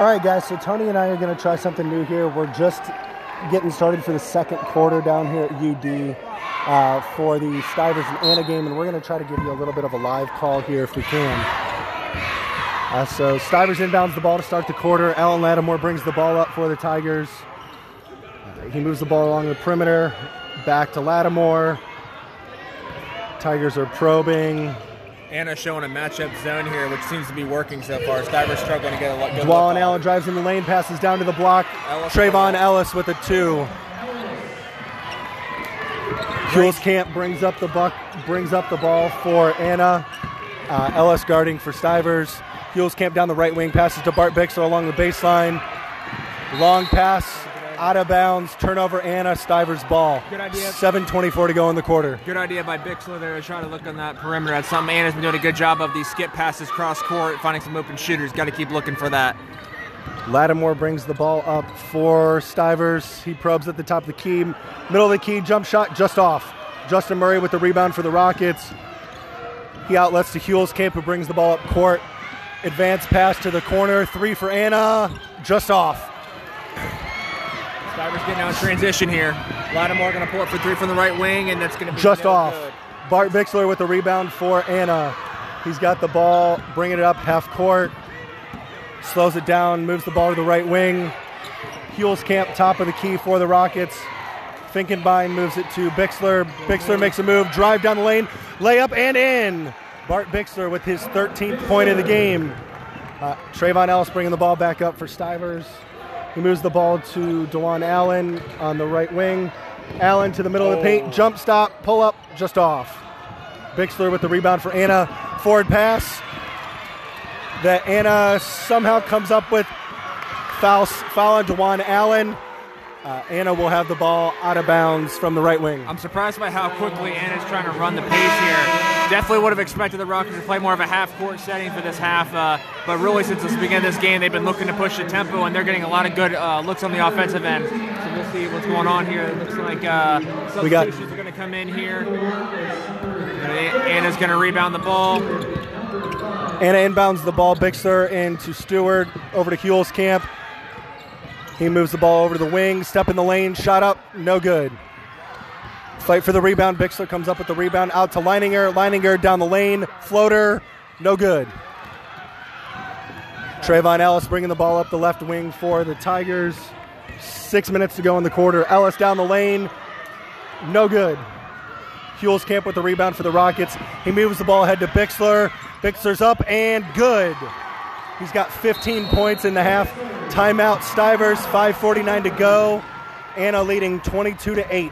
All right, guys. So Tony and I are going to try something new here. We're just getting started for the second quarter down here at UD uh, for the Stivers and Anna game, and we're going to try to give you a little bit of a live call here if we can. Uh, so Stivers inbounds the ball to start the quarter. Alan Lattimore brings the ball up for the Tigers. Uh, he moves the ball along the perimeter, back to Lattimore. Tigers are probing. Anna showing a matchup zone here, which seems to be working so far. Stivers struggling to get a good Dwalin look Allen drives in the lane, passes down to the block. Ellis Trayvon Ellis with a two. Huelskamp brings up the buck, brings up the ball for Anna. Uh, Ellis guarding for Stivers. Huelskamp down the right wing, passes to Bart Bixler along the baseline. Long pass, out of bounds, turnover. Anna Stivers ball. Good idea. 7:24 to go in the quarter. Good idea by Bixler there to try to look on that perimeter. That's something Anna's been doing a good job of. These skip passes cross court, finding some open shooters. Got to keep looking for that. Lattimore brings the ball up for Stivers. He probes at the top of the key, middle of the key, jump shot just off. Justin Murray with the rebound for the Rockets. He outlets to Huelskamp, who brings the ball up court. Advance pass to the corner, three for Anna, just off. Stivers getting out in transition here. Lattimore going to pull up for three from the right wing, and that's going to be Just no off. good. Bart Bixler with the rebound for Anna. He's got the ball, bringing it up half court. Slows it down, moves the ball to the right wing. Huelskamp, top of the key for the Rockets. Finkenbein moves it to Bixler. Bixler makes a move, drive down the lane, layup and in. Bart Bixler with his 13th point of the game. Uh, Trayvon Ellis bringing the ball back up for Stivers. He moves the ball to Dewan Allen on the right wing. Allen to the middle of the paint, jump stop, pull up, just off. Bixler with the rebound for Anna. Forward pass that Anna somehow comes up with. Foul, foul on Dewan Allen. Uh, Anna will have the ball out of bounds from the right wing. I'm surprised by how quickly Anna's trying to run the pace here. Definitely would have expected the Rockets to play more of a half court setting for this half, uh, but really since the beginning of this game, they've been looking to push the tempo, and they're getting a lot of good uh, looks on the offensive end. So we'll see what's going on here. It looks like uh, We got- substitutions are going to come in here. Anna's going to rebound the ball. Anna inbounds the ball. Bixler into Stewart over to Huelskamp. He moves the ball over to the wing. Step in the lane. Shot up. No good. Fight for the rebound. Bixler comes up with the rebound out to Leininger. Leininger down the lane. Floater. No good. Trayvon Ellis bringing the ball up the left wing for the Tigers. Six minutes to go in the quarter. Ellis down the lane. No good. Huelskamp with the rebound for the Rockets. He moves the ball ahead to Bixler. Bixler's up and good. He's got 15 points in the half. Timeout Stivers, 5:49 to go. Anna leading 22 to 8.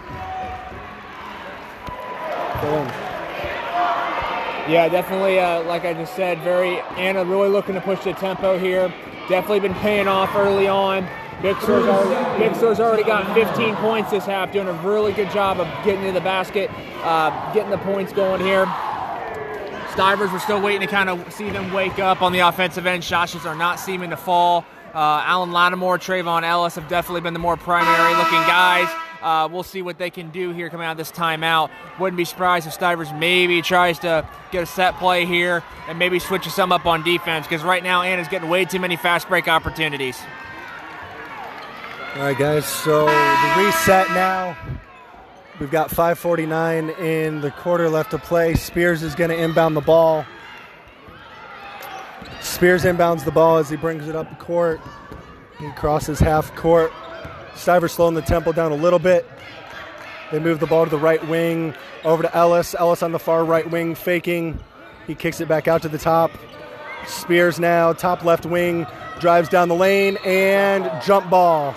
Yeah, definitely. Uh, like I just said, very Anna really looking to push the tempo here. Definitely been paying off early on. Bixler's already, already got 15 points this half, doing a really good job of getting to the basket, uh, getting the points going here. Stivers, we're still waiting to kind of see them wake up on the offensive end. Shots are not seeming to fall. Uh, Alan Lattimore, Trayvon Ellis have definitely been the more primary looking guys. Uh, we'll see what they can do here coming out of this timeout. Wouldn't be surprised if Stivers maybe tries to get a set play here and maybe switches some up on defense because right now Anna's getting way too many fast break opportunities. All right, guys. So the reset now. We've got 5:49 in the quarter left to play. Spears is going to inbound the ball. Spears inbounds the ball as he brings it up the court. He crosses half court. Stivers slowing the tempo down a little bit. They move the ball to the right wing over to Ellis. Ellis on the far right wing faking. He kicks it back out to the top. Spears now top left wing drives down the lane and jump ball.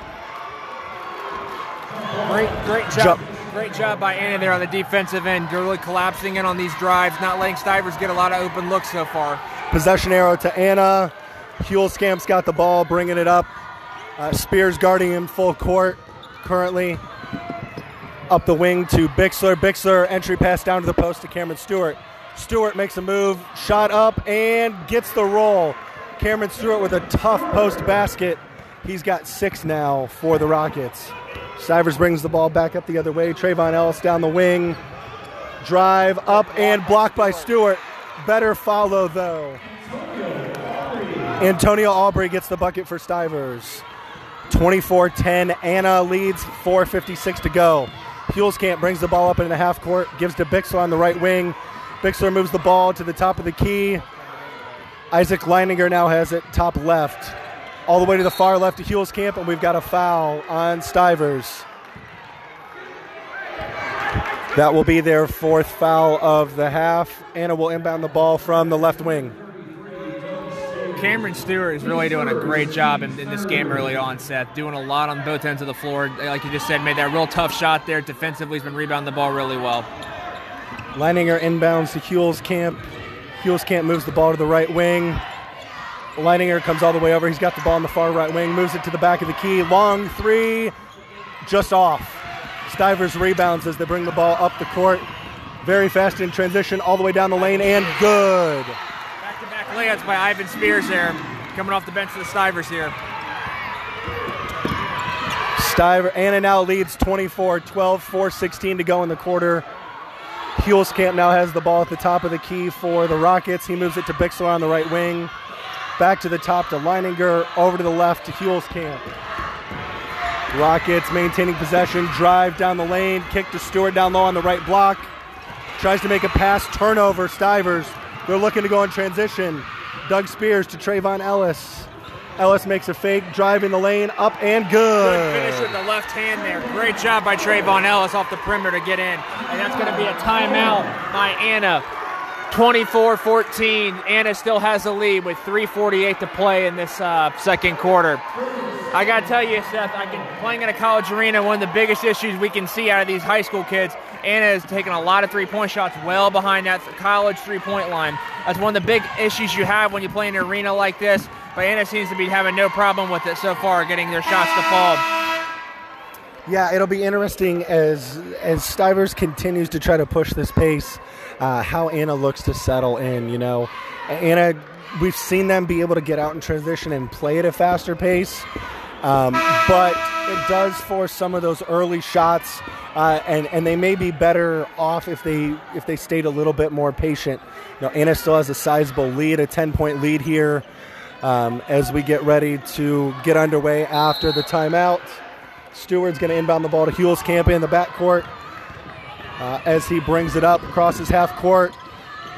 Great, great job. Jump. Great job by Anna there on the defensive end, really collapsing in on these drives, not letting Stivers get a lot of open looks so far. Possession arrow to Anna. Huelskamp's got the ball, bringing it up. Uh, Spears guarding him full court currently. Up the wing to Bixler. Bixler entry pass down to the post to Cameron Stewart. Stewart makes a move, shot up, and gets the roll. Cameron Stewart with a tough post basket. He's got six now for the Rockets. Stivers brings the ball back up the other way. Trayvon Ellis down the wing. Drive up and blocked by Stewart. Better follow though. Antonio Aubrey gets the bucket for Stivers. 24-10. Anna leads. 4:56 to go. Huelskamp brings the ball up in the half court, gives to Bixler on the right wing. Bixler moves the ball to the top of the key. Isaac Leininger now has it top left. All the way to the far left to Huelskamp, and we've got a foul on Stivers. That will be their fourth foul of the half. Anna will inbound the ball from the left wing. Cameron Stewart is really doing a great job in, in, this game early on, Seth. Doing a lot on both ends of the floor. Like you just said, made that real tough shot there. Defensively, he's been rebounding the ball really well. Leininger inbounds to Huelskamp. Hughes Camp moves the ball to the right wing. Leininger comes all the way over. He's got the ball on the far right wing, moves it to the back of the key. Long three, just off. Stivers rebounds as they bring the ball up the court. Very fast in transition, all the way down the lane, and good. Back by Ivan Spears there, coming off the bench for the Stivers here. Stiver, Anna now leads 24 12, 4 16 to go in the quarter. Huelskamp now has the ball at the top of the key for the Rockets. He moves it to Bixler on the right wing. Back to the top to Leininger. Over to the left to Huelskamp. Rockets maintaining possession. Drive down the lane. Kick to Stewart down low on the right block. Tries to make a pass. Turnover. Stivers. They're looking to go in transition. Doug Spears to Trayvon Ellis. Ellis makes a fake, driving the lane, up and good. Good finish with the left hand there. Great job by Trayvon Ellis off the perimeter to get in. And that's going to be a timeout by Anna. 24 14. Anna still has the lead with 3.48 to play in this uh, second quarter. I got to tell you, Seth, I can, playing in a college arena, one of the biggest issues we can see out of these high school kids, Anna is taking a lot of three point shots well behind that college three point line. That's one of the big issues you have when you play in an arena like this. But Anna seems to be having no problem with it so far, getting their shots to fall. Yeah, it'll be interesting as as Stivers continues to try to push this pace. Uh, how Anna looks to settle in. You know, Anna, we've seen them be able to get out in transition and play at a faster pace, um, but it does force some of those early shots, uh, and and they may be better off if they if they stayed a little bit more patient. You know, Anna still has a sizable lead, a ten point lead here. Um, as we get ready to get underway after the timeout. Stewart's going to inbound the ball to Huelskamp in the backcourt uh, as he brings it up across his half court.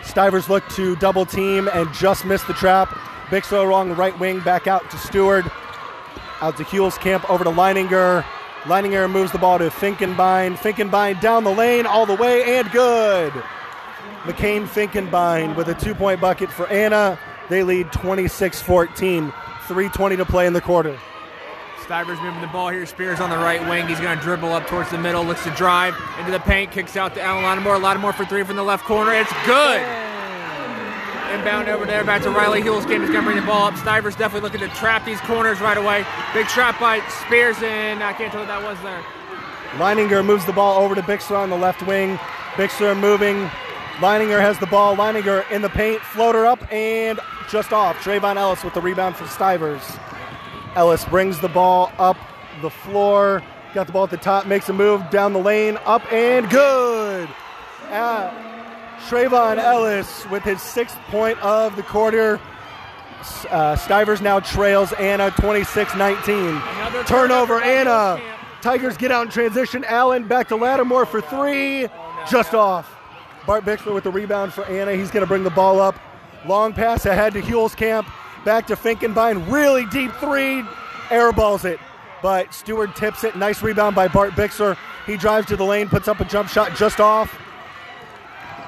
Stivers look to double team and just miss the trap. Bixler along the right wing, back out to Stewart. Out to Huelskamp, over to Leininger. Leininger moves the ball to Finkenbein. Finkenbein down the lane, all the way, and good. McCain Finkenbein with a two point bucket for Anna. They lead 26 14. 3.20 to play in the quarter. Stivers moving the ball here. Spears on the right wing. He's going to dribble up towards the middle. Looks to drive into the paint. Kicks out to Alan Lattimore. Lattimore for three from the left corner. It's good. Inbound over there. Back to Riley Huelskamp. He's going to bring the ball up. Stivers definitely looking to trap these corners right away. Big trap by Spears, and I can't tell what that was there. Leininger moves the ball over to Bixler on the left wing. Bixler moving. Leininger has the ball. Leininger in the paint. Floater up and just off. Trayvon Ellis with the rebound for Stivers. Ellis brings the ball up the floor. Got the ball at the top, makes a move down the lane, up and good. Uh, Trayvon Ellis with his sixth point of the quarter. Uh, Stivers now trails Anna 26 19. Turnover, Anna. Tigers get out in transition. Allen back to Lattimore for three. Just off. Bart Bixler with the rebound for Anna. He's going to bring the ball up. Long pass ahead to Huelskamp. Back to Finkenbein. Really deep three. Airballs it. But Stewart tips it. Nice rebound by Bart Bixler. He drives to the lane, puts up a jump shot just off.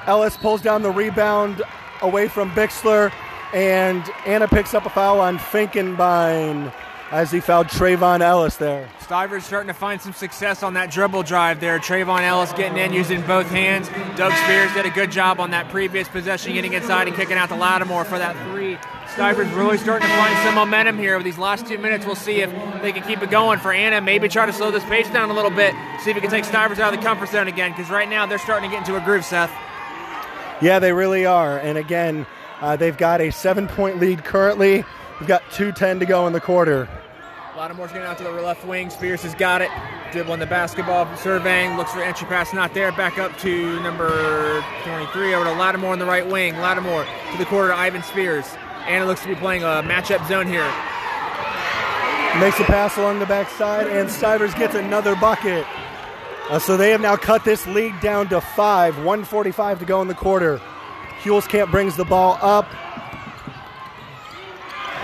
Ellis pulls down the rebound away from Bixler. And Anna picks up a foul on Finkenbein as he fouled Trayvon Ellis there. Stivers starting to find some success on that dribble drive there. Trayvon Ellis getting in using both hands. Doug Spears did a good job on that previous possession, getting inside and kicking out to Lattimore for that three. Stivers really starting to find some momentum here. With these last two minutes, we'll see if they can keep it going for Anna. Maybe try to slow this pace down a little bit, see if we can take Stivers out of the comfort zone again, because right now they're starting to get into a groove, Seth. Yeah, they really are. And again, uh, they've got a seven point lead currently. We've got 2.10 to go in the quarter. Lattimore's getting out to the left wing. Spears has got it. Dribbling the basketball, surveying, looks for entry pass, not there. Back up to number 23 over to Lattimore on the right wing. Lattimore to the quarter to Ivan Spears. And it looks to be playing a matchup zone here. Makes a pass along the backside, and Stivers gets another bucket. Uh, so they have now cut this lead down to five. 145 to go in the quarter. Huelskamp brings the ball up.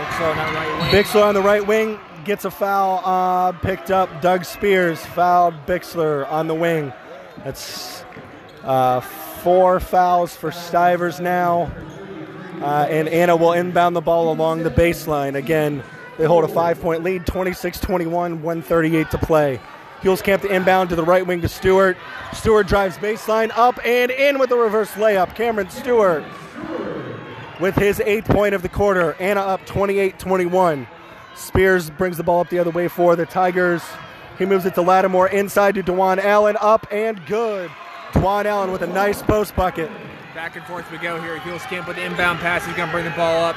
Bixler on that right wing. Bixler on the right wing gets a foul uh, picked up. Doug Spears fouled Bixler on the wing. That's uh, four fouls for Stivers now. Uh, and Anna will inbound the ball along the baseline. Again, they hold a five point lead, 26 21, 138 to play. Huelskamp to inbound to the right wing to Stewart. Stewart drives baseline up and in with a reverse layup. Cameron Stewart with his eighth point of the quarter. Anna up 28 21. Spears brings the ball up the other way for the Tigers. He moves it to Lattimore inside to Dewan Allen. Up and good. Dewan Allen with a nice post bucket. Back and forth we go here. Huelskamp with the inbound pass. He's going to bring the ball up.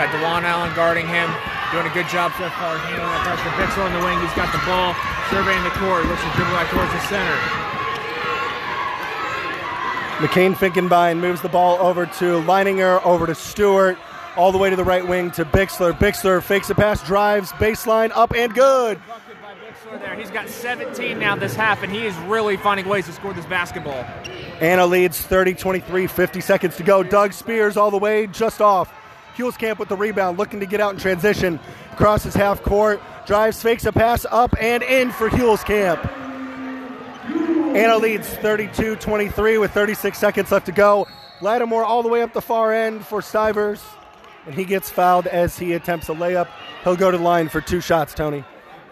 Got Dewan Allen guarding him. Doing a good job so far handling that pressure. Bixler on the wing. He's got the ball. Surveying the court. Looks to dribble back towards the center. McCain Finkenbein moves the ball over to Leininger, over to Stewart, all the way to the right wing to Bixler. Bixler fakes a pass, drives, baseline, up and good. Bixler there. He's got 17 now this half, and he is really finding ways to score this basketball. Anna leads 30 23, 50 seconds to go. Doug Spears all the way just off. Camp with the rebound, looking to get out in transition. Crosses half court, drives, fakes a pass up and in for Camp. Anna leads 32 23 with 36 seconds left to go. Lattimore all the way up the far end for Stivers, and he gets fouled as he attempts a layup. He'll go to the line for two shots, Tony.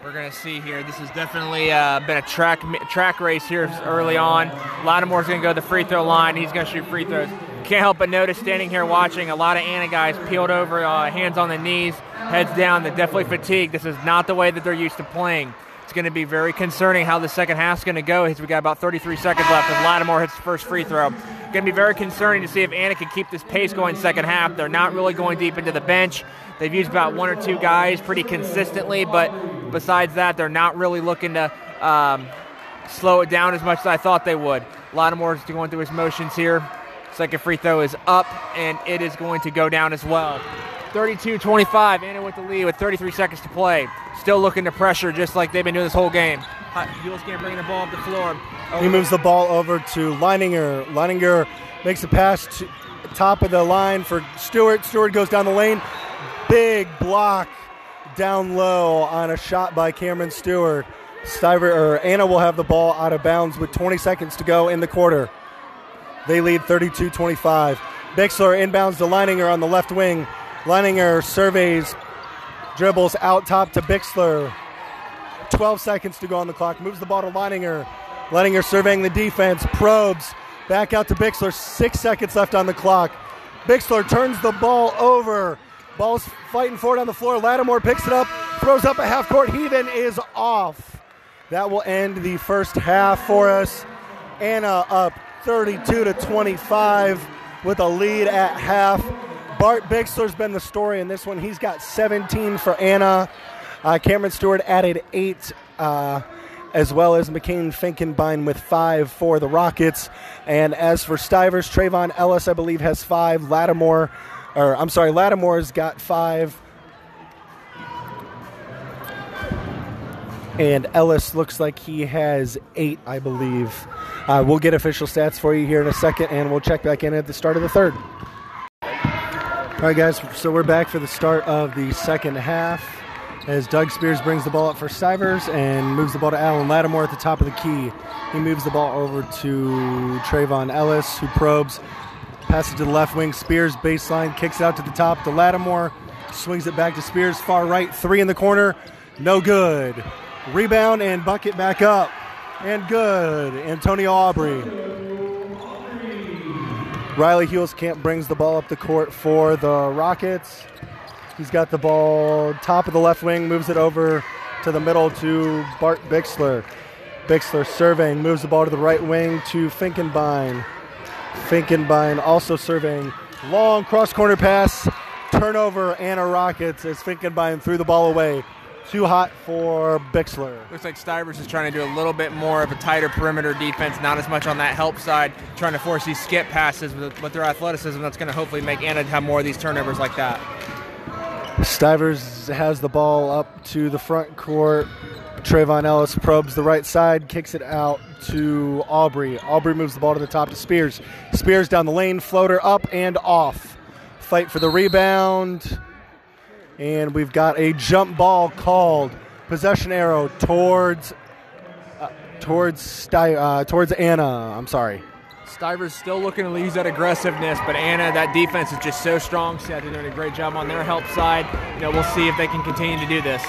We're gonna see here. This has definitely uh, been a track track race here early on. Lattimore's gonna go to the free throw line. He's gonna shoot free throws. Can't help but notice standing here watching a lot of Anna guys peeled over, uh, hands on the knees, heads down. They're definitely fatigued. This is not the way that they're used to playing. It's going to be very concerning how the second half's going to go. We got about 33 seconds left as Lattimore hits the first free throw. Going to be very concerning to see if Anna can keep this pace going second half. They're not really going deep into the bench. They've used about one or two guys pretty consistently, but besides that, they're not really looking to um, slow it down as much as I thought they would. Lattimore's going through his motions here. Second free throw is up, and it is going to go down as well. 32 25, Anna with the lead with 33 seconds to play. Still looking to pressure just like they've been doing this whole game. Huelskamp bringing the ball up the floor. He moves the ball over to Leininger. Leininger makes a pass to top of the line for Stewart. Stewart goes down the lane. Big block down low on a shot by Cameron Stewart. Stiver or Anna will have the ball out of bounds with 20 seconds to go in the quarter. They lead 32-25. Bixler inbounds to Leininger on the left wing. Leininger surveys, dribbles out top to Bixler. 12 seconds to go on the clock. Moves the ball to Leininger. Leininger surveying the defense, probes, back out to Bixler. Six seconds left on the clock. Bixler turns the ball over. Ball's fighting for it on the floor. Lattimore picks it up, throws up a half court heave, and is off. That will end the first half for us. Anna up 32 to 25 with a lead at half. Bart Bixler's been the story in this one. He's got 17 for Anna. Uh, Cameron Stewart added eight, uh, as well as McCain Finkenbein with five for the Rockets. And as for Stivers, Trayvon Ellis, I believe, has five. Lattimore, or I'm sorry, Lattimore's got five. And Ellis looks like he has eight, I believe. Uh, we'll get official stats for you here in a second, and we'll check back in at the start of the third. All right, guys, so we're back for the start of the second half as Doug Spears brings the ball up for Stivers and moves the ball to Allen Lattimore at the top of the key. He moves the ball over to Trayvon Ellis, who probes, passes to the left wing. Spears baseline, kicks it out to the top to Lattimore, swings it back to Spears, far right, three in the corner, no good. Rebound and bucket back up, and good. Antonio Aubrey. Riley Huelskamp brings the ball up the court for the Rockets. He's got the ball top of the left wing, moves it over to the middle to Bart Bixler. Bixler surveying, moves the ball to the right wing to Finkenbein. Finkenbein also serving Long cross corner pass, turnover, and a Rockets as Finkenbein threw the ball away. Too hot for Bixler. Looks like Stivers is trying to do a little bit more of a tighter perimeter defense, not as much on that help side, trying to force these skip passes with, with their athleticism. That's going to hopefully make Anna have more of these turnovers like that. Stivers has the ball up to the front court. Trayvon Ellis probes the right side, kicks it out to Aubrey. Aubrey moves the ball to the top to Spears. Spears down the lane, floater up and off. Fight for the rebound. And we've got a jump ball called. Possession arrow towards uh, towards Sty, uh, towards Anna. I'm sorry. Stivers still looking to use that aggressiveness, but Anna, that defense is just so strong. So they're doing a great job on their help side. You know, we'll see if they can continue to do this.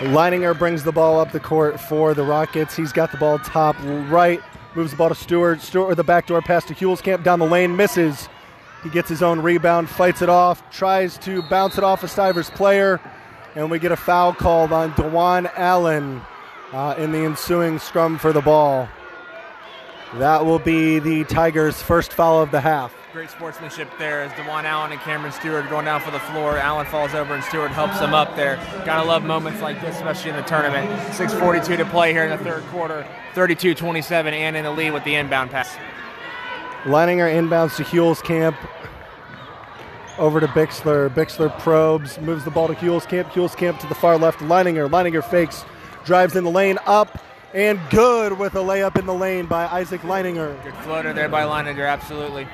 Leininger brings the ball up the court for the Rockets. He's got the ball top right, moves the ball to Stewart. Stewart with the backdoor pass to Huelskamp down the lane, misses. He gets his own rebound, fights it off, tries to bounce it off a Stivers player, and we get a foul called on Dewan Allen uh, in the ensuing scrum for the ball. That will be the Tigers' first foul of the half. Great sportsmanship there as Dewan Allen and Cameron Stewart going down for the floor. Allen falls over and Stewart helps him up there. Gotta love moments like this, especially in the tournament. 6.42 to play here in the third quarter. 32 27, and in the lead with the inbound pass. Leininger inbounds to Huelskamp. Over to Bixler. Bixler probes, moves the ball to Huelskamp. Huelskamp to the far left. Leininger. Leininger fakes, drives in the lane, up, and good with a layup in the lane by Isaac Leininger. Good floater there by Leininger, absolutely.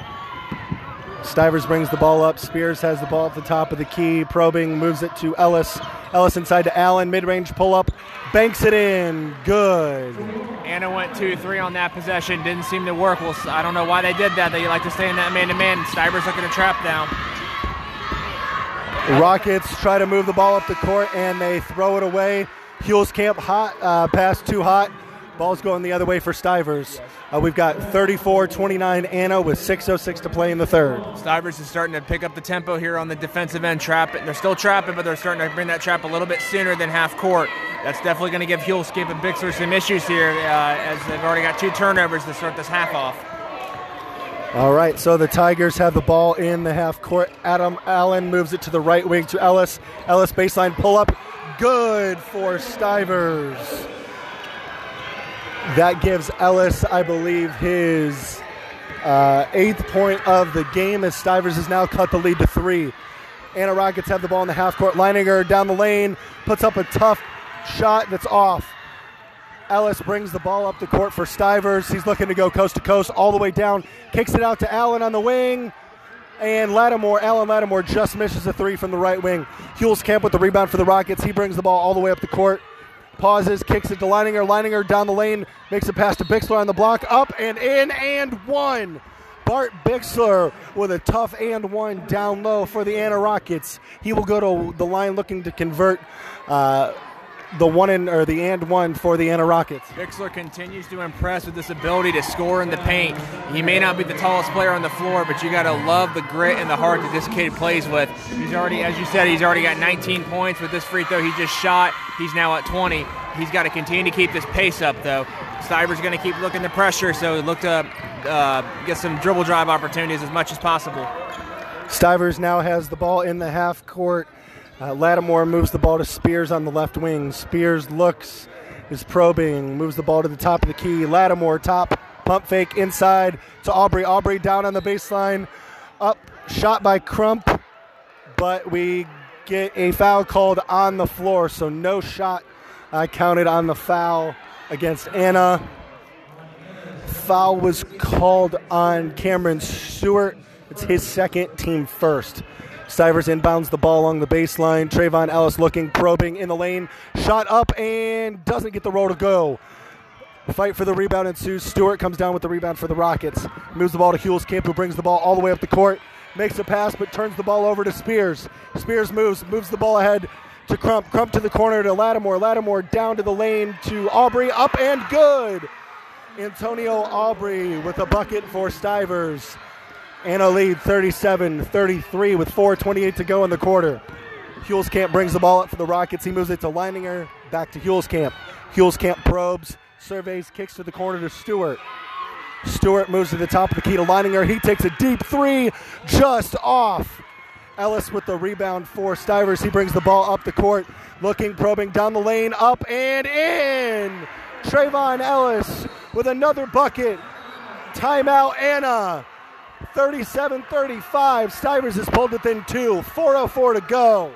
Stivers brings the ball up. Spears has the ball at the top of the key, probing, moves it to Ellis. Ellis inside to Allen, mid range pull up, banks it in. Good. Anna went 2 3 on that possession. Didn't seem to work. Well, I don't know why they did that. They like to stay in that man to man. Stivers looking to trap down. The Rockets try to move the ball up the court and they throw it away. Huelskamp hot, uh, pass too hot. Ball's going the other way for Stivers. Uh, we've got 34 29 Anna with 6.06 to play in the third. Stivers is starting to pick up the tempo here on the defensive end. Trap. They're still trapping, but they're starting to bring that trap a little bit sooner than half court. That's definitely going to give Huelskamp and Bixler some issues here uh, as they've already got two turnovers to start this half off. All right, so the Tigers have the ball in the half court. Adam Allen moves it to the right wing to Ellis. Ellis baseline pull up. Good for Stivers. That gives Ellis, I believe, his uh, eighth point of the game as Stivers has now cut the lead to three. Anna Rockets have the ball in the half court. Leininger down the lane, puts up a tough shot that's off. Ellis brings the ball up the court for Stivers. He's looking to go coast to coast all the way down. Kicks it out to Allen on the wing. And Lattimore, Allen Lattimore just misses a three from the right wing. Huelskamp with the rebound for the Rockets. He brings the ball all the way up the court. Pauses, kicks it to Leininger. Leininger down the lane, makes a pass to Bixler on the block. Up and in and one. Bart Bixler with a tough and one down low for the Anna Rockets. He will go to the line looking to convert. Uh, the one in or the and one for the Anna Rockets. Bixler continues to impress with this ability to score in the paint. He may not be the tallest player on the floor, but you got to love the grit and the heart that this kid plays with. He's already, as you said, he's already got 19 points with this free throw he just shot. He's now at 20. He's got to continue to keep this pace up, though. Stivers going to keep looking the pressure, so look to uh, get some dribble drive opportunities as much as possible. Stivers now has the ball in the half court. Uh, Lattimore moves the ball to Spears on the left wing. Spears looks, is probing, moves the ball to the top of the key. Lattimore top, pump fake inside to Aubrey. Aubrey down on the baseline, up, shot by Crump, but we get a foul called on the floor, so no shot uh, counted on the foul against Anna. Foul was called on Cameron Stewart. It's his second, team first. Stivers inbounds the ball along the baseline. Trayvon Ellis looking, probing in the lane. Shot up and doesn't get the roll to go. Fight for the rebound ensues. Stewart comes down with the rebound for the Rockets. Moves the ball to Huelskamp, who brings the ball all the way up the court. Makes a pass, but turns the ball over to Spears. Spears moves, moves the ball ahead to Crump. Crump to the corner to Lattimore. Lattimore down to the lane to Aubrey. Up and good. Antonio Aubrey with a bucket for Stivers. Anna lead 37 33 with 4.28 to go in the quarter. Huelskamp brings the ball up for the Rockets. He moves it to Leininger, back to Huelskamp. Huelskamp probes, surveys, kicks to the corner to Stewart. Stewart moves to the top of the key to Leininger. He takes a deep three, just off. Ellis with the rebound for Stivers. He brings the ball up the court, looking, probing down the lane, up and in. Trayvon Ellis with another bucket. Timeout, Anna. 37 35. Stivers is pulled within two. 4.04 to go.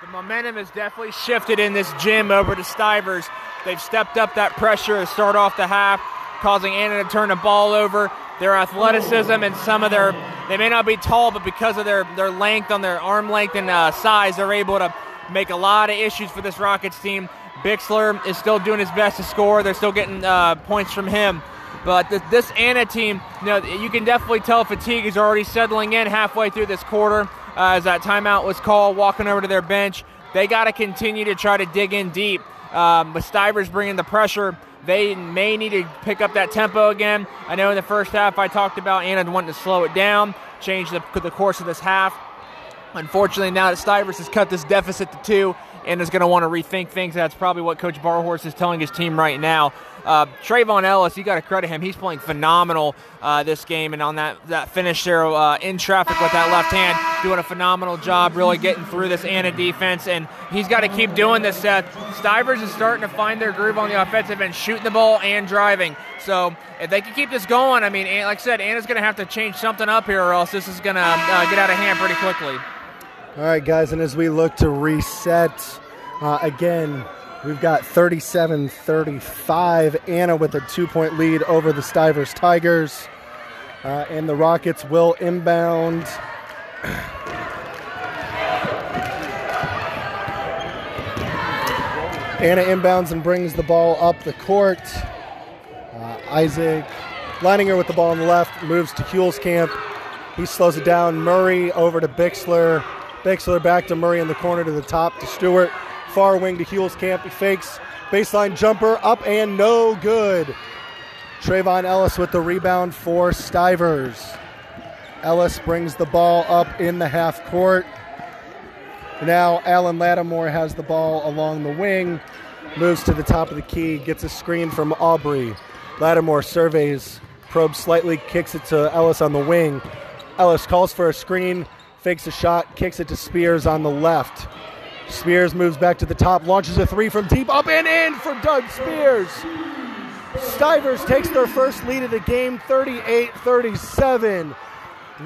The momentum has definitely shifted in this gym over to Stivers. They've stepped up that pressure to start off the half, causing Anna to turn the ball over. Their athleticism and some of their, they may not be tall, but because of their, their length on their arm length and uh, size, they're able to make a lot of issues for this Rockets team. Bixler is still doing his best to score. They're still getting uh, points from him. But this Anna team, you know, you can definitely tell fatigue is already settling in halfway through this quarter uh, as that timeout was called, walking over to their bench. They got to continue to try to dig in deep. Um, with Stivers bringing the pressure, they may need to pick up that tempo again. I know in the first half I talked about Anna wanting to slow it down, change the, the course of this half. Unfortunately, now that Stivers has cut this deficit to two, and is going to want to rethink things. That's probably what Coach Barhorse is telling his team right now. Uh, Trayvon Ellis, you got to credit him. He's playing phenomenal uh, this game, and on that that finish there uh, in traffic with that left hand, doing a phenomenal job, really getting through this Anna defense. And he's got to keep doing this. Seth Stivers is starting to find their groove on the offensive end, shooting the ball and driving. So if they can keep this going, I mean, like I said, Anna's going to have to change something up here, or else this is going to uh, get out of hand pretty quickly. All right, guys, and as we look to reset, uh, again, we've got 37 35. Anna with a two point lead over the Stivers Tigers. Uh, and the Rockets will inbound. Anna inbounds and brings the ball up the court. Uh, Isaac Leininger with the ball on the left moves to Huelskamp. He slows it down. Murray over to Bixler. Bixler back to Murray in the corner to the top to Stewart. Far wing to Huelskamp. He fakes. Baseline jumper up and no good. Trayvon Ellis with the rebound for Stivers. Ellis brings the ball up in the half court. Now Alan Lattimore has the ball along the wing, moves to the top of the key, gets a screen from Aubrey. Lattimore surveys, probes slightly, kicks it to Ellis on the wing. Ellis calls for a screen, fakes a shot, kicks it to Spears on the left. Spears moves back to the top, launches a three from deep, up and in for Doug Spears. Stivers takes their first lead of the game, 38 37.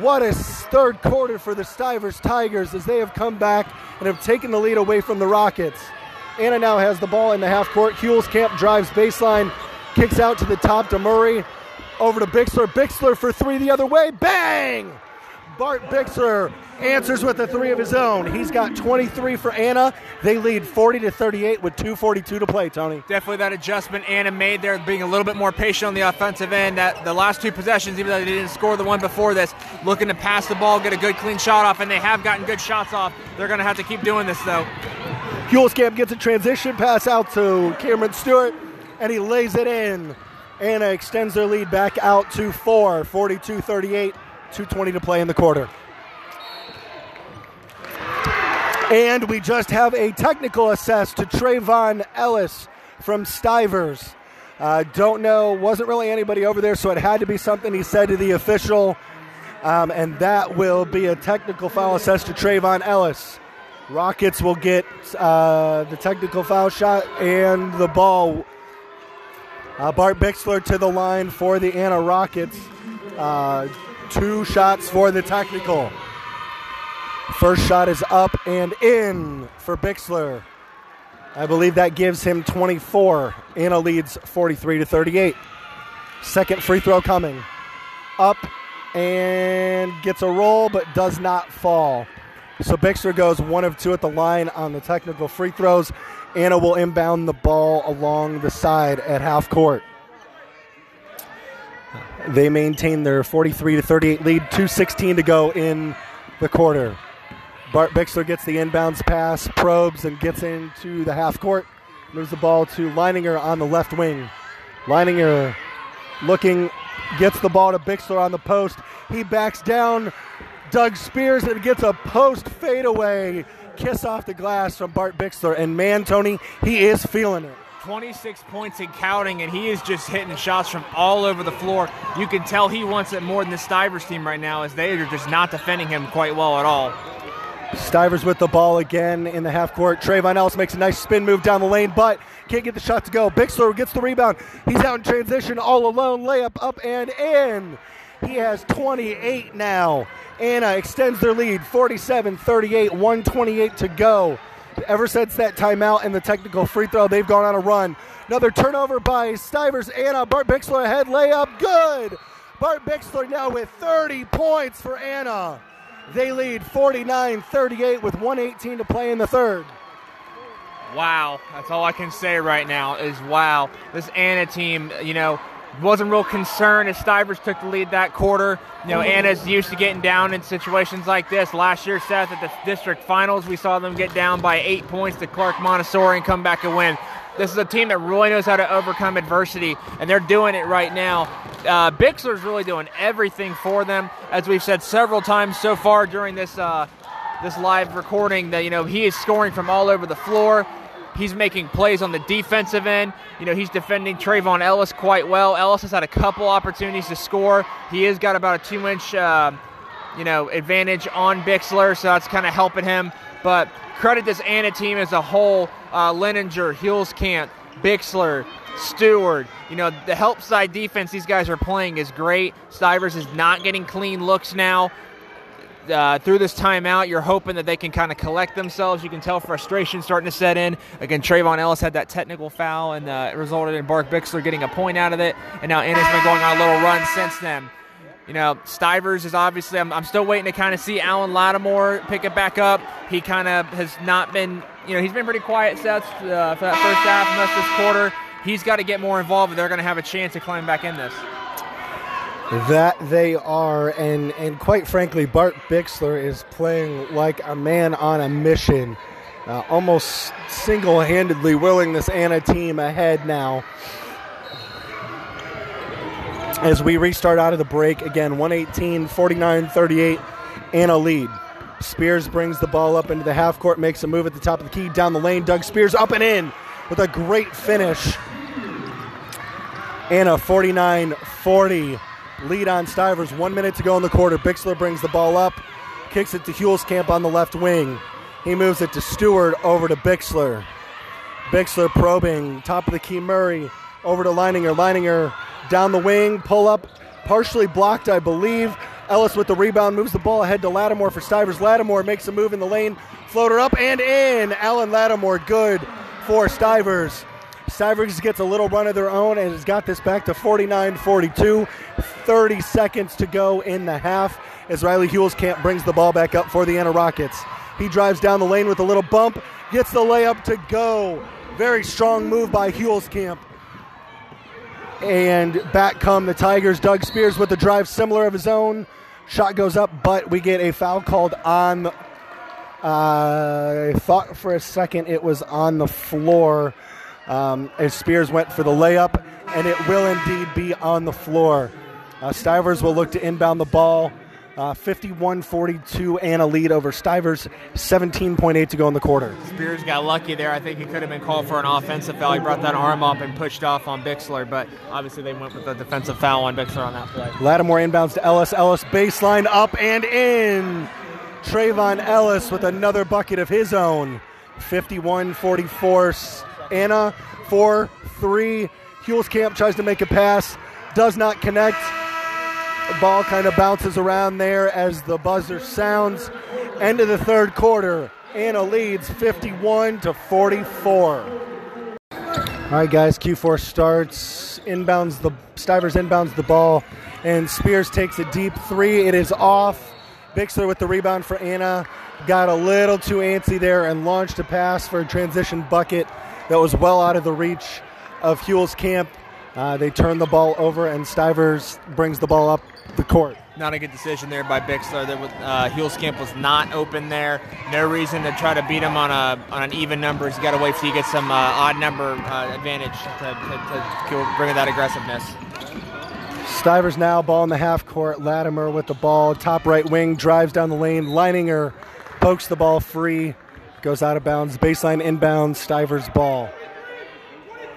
What a third quarter for the Stivers Tigers as they have come back and have taken the lead away from the Rockets. Anna now has the ball in the half court. Huelskamp drives baseline, kicks out to the top to Murray. Over to Bixler. Bixler for three the other way. Bang! Bart Bixler answers with a three of his own. He's got 23 for Anna. They lead 40 to 38 with 2:42 to play. Tony, definitely that adjustment Anna made there, being a little bit more patient on the offensive end. That the last two possessions, even though they didn't score the one before this, looking to pass the ball, get a good clean shot off, and they have gotten good shots off. They're going to have to keep doing this though. Huelskamp gets a transition pass out to Cameron Stewart, and he lays it in. Anna extends their lead back out to four, 42 38. 2.20 to play in the quarter. And we just have a technical assess to Trayvon Ellis from Stivers. Uh, don't know, wasn't really anybody over there, so it had to be something he said to the official. Um, and that will be a technical foul assessed to Trayvon Ellis. Rockets will get uh, the technical foul shot and the ball. Uh, Bart Bixler to the line for the Anna Rockets. Uh, Two shots for the technical. First shot is up and in for Bixler. I believe that gives him 24. Anna leads 43 to 38. Second free throw coming. Up and gets a roll but does not fall. So Bixler goes one of two at the line on the technical free throws. Anna will inbound the ball along the side at half court. They maintain their 43 to 38 lead, 2:16 to go in the quarter. Bart Bixler gets the inbounds pass, probes, and gets into the half court. Moves the ball to Leininger on the left wing. Leininger looking, gets the ball to Bixler on the post. He backs down. Doug Spears and gets a post fadeaway kiss off the glass from Bart Bixler. And man, Tony, he is feeling it. 26 points and counting, and he is just hitting shots from all over the floor. You can tell he wants it more than the Stivers team right now, as they are just not defending him quite well at all. Stivers with the ball again in the half court. Trayvon Ellis makes a nice spin move down the lane, but can't get the shot to go. Bixler gets the rebound. He's out in transition all alone. Layup up and in. He has 28 now. Anna extends their lead 47 38, 128 to go. Ever since that timeout and the technical free throw, they've gone on a run. Another turnover by Stivers. Anna Bart Bixler ahead layup. Good. Bart Bixler now with 30 points for Anna. They lead 49 38 with 118 to play in the third. Wow, that's all I can say right now is wow. This Anna team, you know, wasn't real concerned as Stivers took the lead that quarter. You know, Anna's used to getting down in situations like this. Last year, Seth, at the district finals, we saw them get down by eight points to Clark Montessori and come back and win. This is a team that really knows how to overcome adversity, and they're doing it right now. Uh, Bixler's really doing everything for them, as we've said several times so far during this uh, this live recording. That you know he is scoring from all over the floor. He's making plays on the defensive end. You know, he's defending Trayvon Ellis quite well. Ellis has had a couple opportunities to score. He has got about a two-inch, uh, you know, advantage on Bixler, so that's kind of helping him. But credit this Anna team as a whole. Uh, Leininger, Huelskamp, Bixler, Stewart. You know, the help side defense these guys are playing is great. Stivers is not getting clean looks now uh, through this timeout, you're hoping that they can kind of collect themselves. You can tell frustration starting to set in. Again, Trayvon Ellis had that technical foul, and uh, it resulted in Bart Bixler getting a point out of it. And now Anna's been going on a little run since then. You know, Stivers is obviously, I'm, I'm still waiting to kind of see Alan Lattimore pick it back up. He kind of has not been, you know, he's been pretty quiet, Seth, uh, for that first half and this quarter. He's got to get more involved, they're going to have a chance to climb back in this. That they are, and and quite frankly, Bart Bixler is playing like a man on a mission, uh, almost single-handedly willing this Anna team ahead now. As we restart out of the break again, 118, 49, 38, Anna lead. Spears brings the ball up into the half court, makes a move at the top of the key, down the lane. Doug Spears up and in with a great finish. Anna 49 40 lead on Stivers. One minute to go in the quarter. Bixler brings the ball up, kicks it to Huelskamp on the left wing. He moves it to Stewart over to Bixler. Bixler probing, top of the key Murray, over to Leininger. Leininger down the wing, pull up, partially blocked, I believe. Ellis with the rebound moves the ball ahead to Lattimore for Stivers. Lattimore makes a move in the lane, floater up and in. Alan Lattimore good for Stivers. Stivers gets a little run of their own and has got this back to 49 42. 30 seconds to go in the half as Riley Huelskamp brings the ball back up for the Anna Rockets. He drives down the lane with a little bump, gets the layup to go. Very strong move by Huelskamp. And back come the Tigers. Doug Spears with the drive similar of his own. Shot goes up, but we get a foul called on. Uh, I thought for a second it was on the floor um, as Spears went for the layup, and it will indeed be on the floor. Uh, Stivers will look to inbound the ball. Uh, 51-42 Anna lead over Stivers. 17.8 to go in the quarter. Spears got lucky there. I think he could have been called for an offensive foul. He brought that arm up and pushed off on Bixler, but obviously they went with the defensive foul on Bixler on that play. Lattimore inbounds to Ellis. Ellis baseline up and in. Trayvon Ellis with another bucket of his own. 51-44 Anna 4-3. Huelskamp tries to make a pass, does not connect. The ball kind of bounces around there as the buzzer sounds. End of the third quarter. Anna leads 51 to 44. All right, guys. Q4 starts. Inbounds the Stivers inbounds the ball, and Spears takes a deep three. It is off. Bixler with the rebound for Anna. Got a little too antsy there and launched a pass for a transition bucket that was well out of the reach of Huelskamp. Uh, they turn the ball over, and Stivers brings the ball up the court. Not a good decision there by Bixler. There was, uh, was not open there. No reason to try to beat him on a on an even number. He's got to wait till he gets some uh, odd number uh, advantage to, to, to bring that aggressiveness. Stivers now ball in the half court. Lattimore with the ball, top right wing, drives down the lane. Leininger pokes the ball free, goes out of bounds. Baseline inbound. Stivers ball.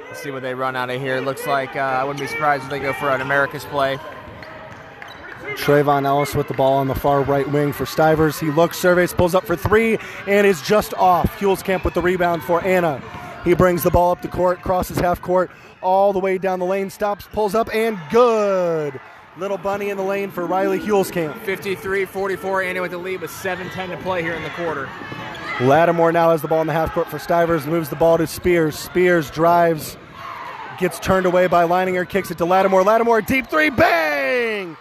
Let's see what they run out of here. Looks like uh, I wouldn't be surprised if they go for an America's play. Trayvon Ellis with the ball on the far right wing for Stivers. He looks, surveys, pulls up for three, and is just off. Huelskamp with the rebound for Anna. He brings the ball up the court, crosses half court, all the way down the lane, stops, pulls up, and good. Little bunny in the lane for Riley Huelskamp. 53 44, Anna with the lead with 7 10 to play here in the quarter. Lattimore now has the ball in the half court for Stivers, moves the ball to Spears. Spears drives, gets turned away by Leininger, kicks it to Lattimore. Lattimore, deep three, bang!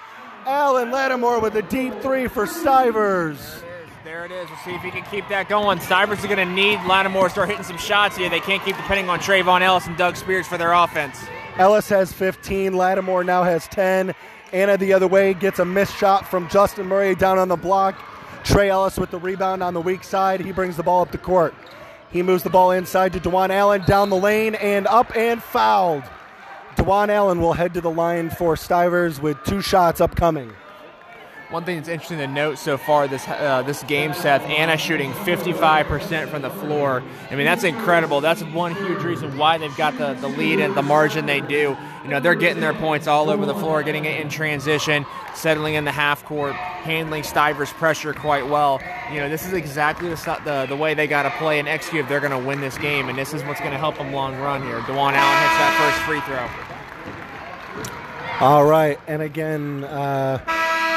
Alan Lattimore with a deep three for Stivers. There it is. We'll see if he can keep that going. Stivers are going to need Lattimore to start hitting some shots here. They can't keep depending on Trayvon Ellis and Doug Spears for their offense. Ellis has 15. Lattimore now has 10. Anna the other way gets a missed shot from Justin Murray down on the block. Trey Ellis with the rebound on the weak side. He brings the ball up the court. He moves the ball inside to Dewan Allen down the lane and up and fouled. Dewan Allen will head to the line for Stivers with two shots upcoming. One thing that's interesting to note so far this uh, this game, Seth, Anna shooting 55% from the floor. I mean, that's incredible. That's one huge reason why they've got the, the lead and the margin they do. You know, they're getting their points all over the floor, getting it in transition, settling in the half court, handling Stivers' pressure quite well. You know, this is exactly the, the, the way they got to play and execute if they're going to win this game, and this is what's going to help them long run here. Dewan Allen hits that first free throw. All right, and again, uh,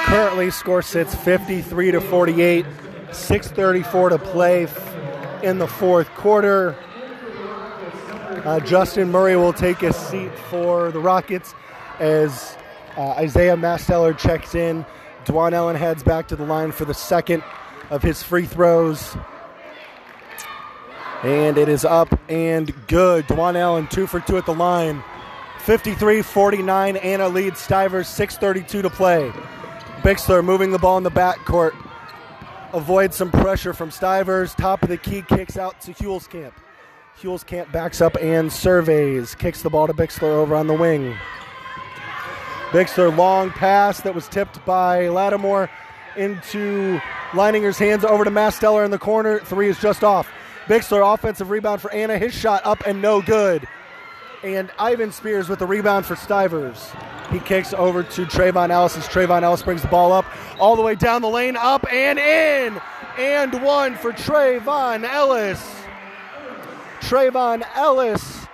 Currently, score sits 53 to 48. 6:34 to play in the fourth quarter. Uh, Justin Murray will take a seat for the Rockets as uh, Isaiah Masteller checks in. Dwan Allen heads back to the line for the second of his free throws. And it is up and good. Dwan Allen, two for two at the line. 53 49. Anna leads Stivers, 6.32 to play. Bixler moving the ball in the backcourt. Avoids some pressure from Stivers. Top of the key kicks out to Huelskamp. Huelskamp backs up and surveys. Kicks the ball to Bixler over on the wing. Bixler long pass that was tipped by Lattimore into Leininger's hands over to Masteller in the corner. Three is just off. Bixler offensive rebound for Anna. His shot up and no good. And Ivan Spears with the rebound for Stivers. He kicks over to Trayvon Ellis as Trayvon Ellis brings the ball up all the way down the lane, up and in. And one for Trayvon Ellis. Trayvon Ellis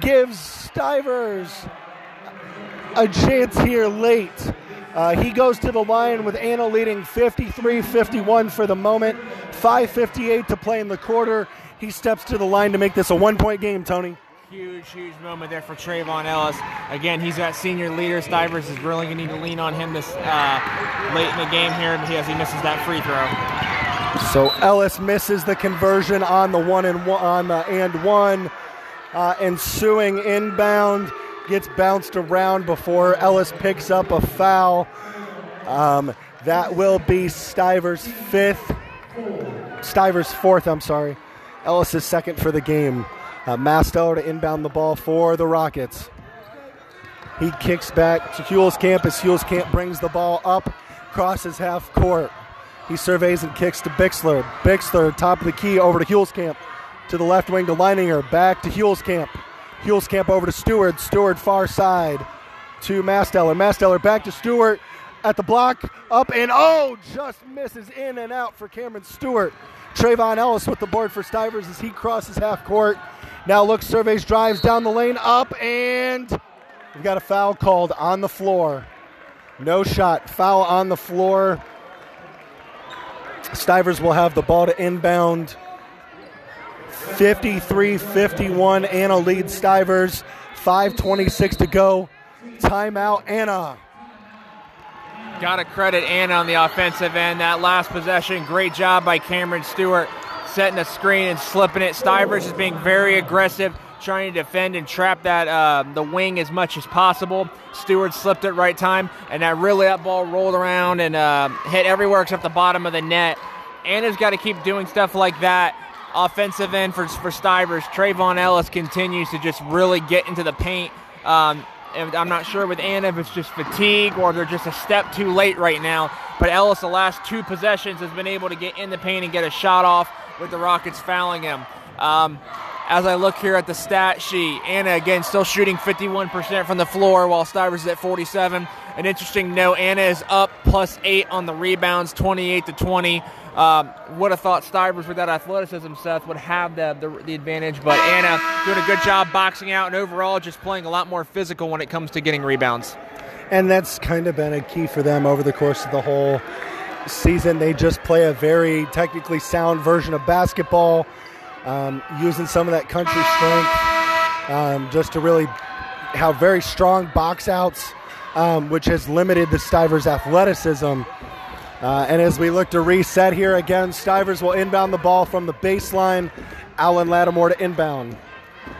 gives Stivers a chance here late. Uh, he goes to the line with Anna leading 53 51 for the moment. 5.58 to play in the quarter. He steps to the line to make this a one point game, Tony huge, huge moment there for Trayvon Ellis. Again, he's got senior leader. Stivers is really going to need to lean on him this uh, late in the game here as he misses that free throw. So Ellis misses the conversion on the one and one on the and one. Uh, ensuing inbound gets bounced around before Ellis picks up a foul. Um, that will be Stivers' fifth. Stivers' fourth. I'm sorry. Ellis' second for the game. Uh, to inbound the ball for the Rockets. He kicks back to Camp. as Camp brings the ball up, crosses half court. He surveys and kicks to Bixler. Bixler, top of the key, over to Huelskamp. To the left wing to Leininger. Back to Huelskamp. Camp over to Stewart. Stewart far side to Masteller. Masteller back to Stewart at the block. Up and oh, just misses in and out for Cameron Stewart. Trayvon Ellis with the board for Stivers as he crosses half court. Now looks, surveys, drives down the lane, up, and we've got a foul called on the floor. No shot. Foul on the floor. Stivers will have the ball to inbound. 53 51. Anna leads Stivers. 5.26 to go. Timeout, Anna. Got to credit Anna on the offensive end. That last possession, great job by Cameron Stewart setting a screen and slipping it. Stivers is being very aggressive, trying to defend and trap that uh, the wing as much as possible. Stewart slipped it right time, and that really that ball rolled around and uh, hit everywhere except the bottom of the net. Anna's got to keep doing stuff like that. Offensive end for, for Stivers. Trayvon Ellis continues to just really get into the paint. Um, I'm not sure with Anna if it's just fatigue or they're just a step too late right now. But Ellis, the last two possessions, has been able to get in the paint and get a shot off with the Rockets fouling him. Um, as I look here at the stat sheet, Anna again still shooting 51% from the floor while Stivers is at 47. An interesting note: Anna is up plus eight on the rebounds, 28 to 20. Um, would have thought Stivers with that athleticism, Seth, would have the, the, the advantage, but Anna doing a good job boxing out and overall just playing a lot more physical when it comes to getting rebounds. And that's kind of been a key for them over the course of the whole season. They just play a very technically sound version of basketball, um, using some of that country strength um, just to really have very strong box outs, um, which has limited the Stivers' athleticism. Uh, and as we look to reset here again, Stivers will inbound the ball from the baseline. Alan Lattimore to inbound.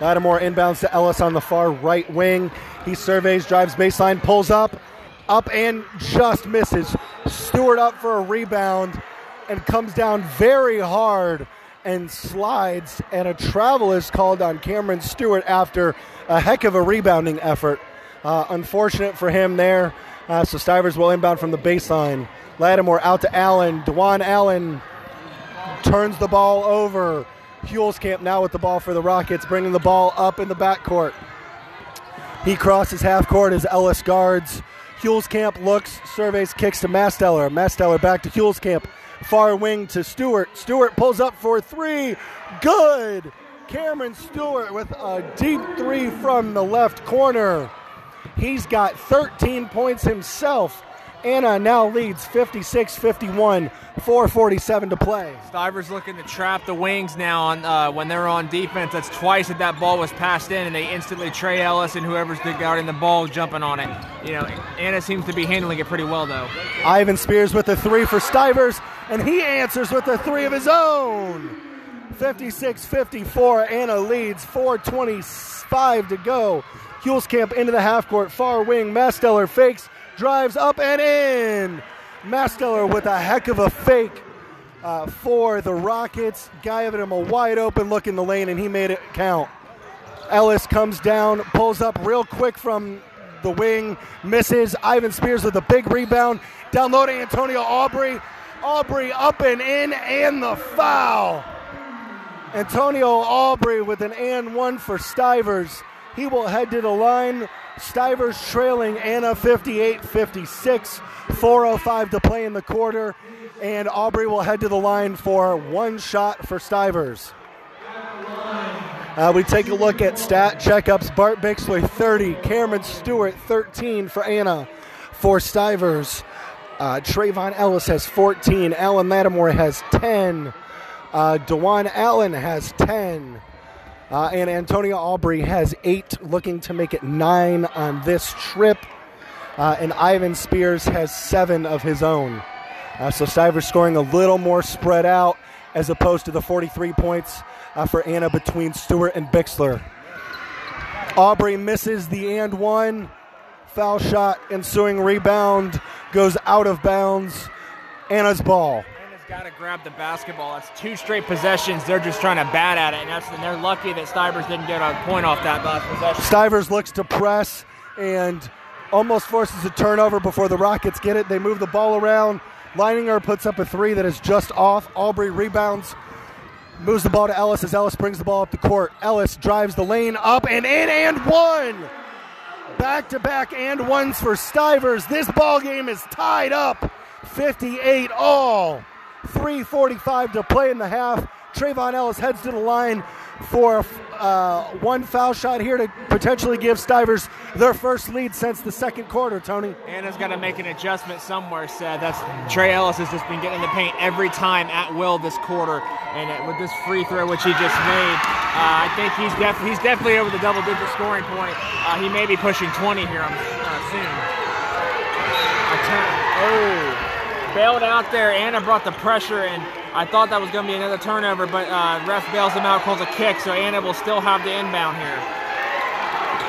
Lattimore inbounds to Ellis on the far right wing. He surveys, drives baseline, pulls up, up and just misses. Stewart up for a rebound and comes down very hard and slides. And a travel is called on Cameron Stewart after a heck of a rebounding effort. Uh, unfortunate for him there. Uh, so Stivers will inbound from the baseline. Lattimore out to Allen. Dewan Allen turns the ball over. Camp now with the ball for the Rockets, bringing the ball up in the backcourt. He crosses half court as Ellis guards. Camp looks, surveys, kicks to Masteller. Masteller back to Camp. Far wing to Stewart. Stewart pulls up for three. Good. Cameron Stewart with a deep three from the left corner. He's got 13 points himself. Anna now leads 56 51, 447 to play. Stivers looking to trap the wings now on uh, when they're on defense. That's twice that that ball was passed in, and they instantly Trey Ellis and whoever's guarding the ball jumping on it. You know, Anna seems to be handling it pretty well, though. Ivan Spears with the three for Stivers, and he answers with the three of his own. 56 54, Anna leads, 425 to go. Camp into the half court, far wing. Masteller fakes drives up and in. Masteller with a heck of a fake uh, for the Rockets. Guy giving him a wide open look in the lane, and he made it count. Ellis comes down, pulls up real quick from the wing, misses. Ivan Spears with a big rebound. Downloading Antonio Aubrey. Aubrey up and in, and the foul. Antonio Aubrey with an and one for Stivers. He will head to the line Stivers trailing Anna 58 56. 4.05 to play in the quarter. And Aubrey will head to the line for one shot for Stivers. Uh, we take a look at stat checkups. Bart Bixler 30, Cameron Stewart 13 for Anna. For Stivers, uh, Trayvon Ellis has 14. Alan Lattimore has 10. Uh, Dewan Allen has 10. Uh, and Antonio Aubrey has eight, looking to make it nine on this trip. Uh, and Ivan Spears has seven of his own. Uh, so Stivers scoring a little more spread out as opposed to the 43 points uh, for Anna between Stewart and Bixler. Aubrey misses the and one. Foul shot, ensuing rebound goes out of bounds. Anna's ball got to grab the basketball. That's two straight possessions. They're just trying to bat at it, and, that's, and they're lucky that Stivers didn't get a point off that last possession. Stivers looks to press and almost forces a turnover before the Rockets get it. They move the ball around. Leininger puts up a three that is just off. Aubrey rebounds, moves the ball to Ellis as Ellis brings the ball up the court. Ellis drives the lane up and in and one. Back to back and ones for Stivers. This ball game is tied up 58 all. 3.45 to play in the half. Trayvon Ellis heads to the line for uh, one foul shot here to potentially give Stivers their first lead since the second quarter, Tony. Anna's got to make an adjustment somewhere, Seth. That's Trey Ellis has just been getting in the paint every time at will this quarter. And it, with this free throw, which he just made, uh, I think he's, def- he's definitely over the double digit scoring point. Uh, he may be pushing 20 here uh, soon. Oh bailed out there. Anna brought the pressure, and I thought that was going to be another turnover, but uh, ref bails him out, calls a kick, so Anna will still have the inbound here.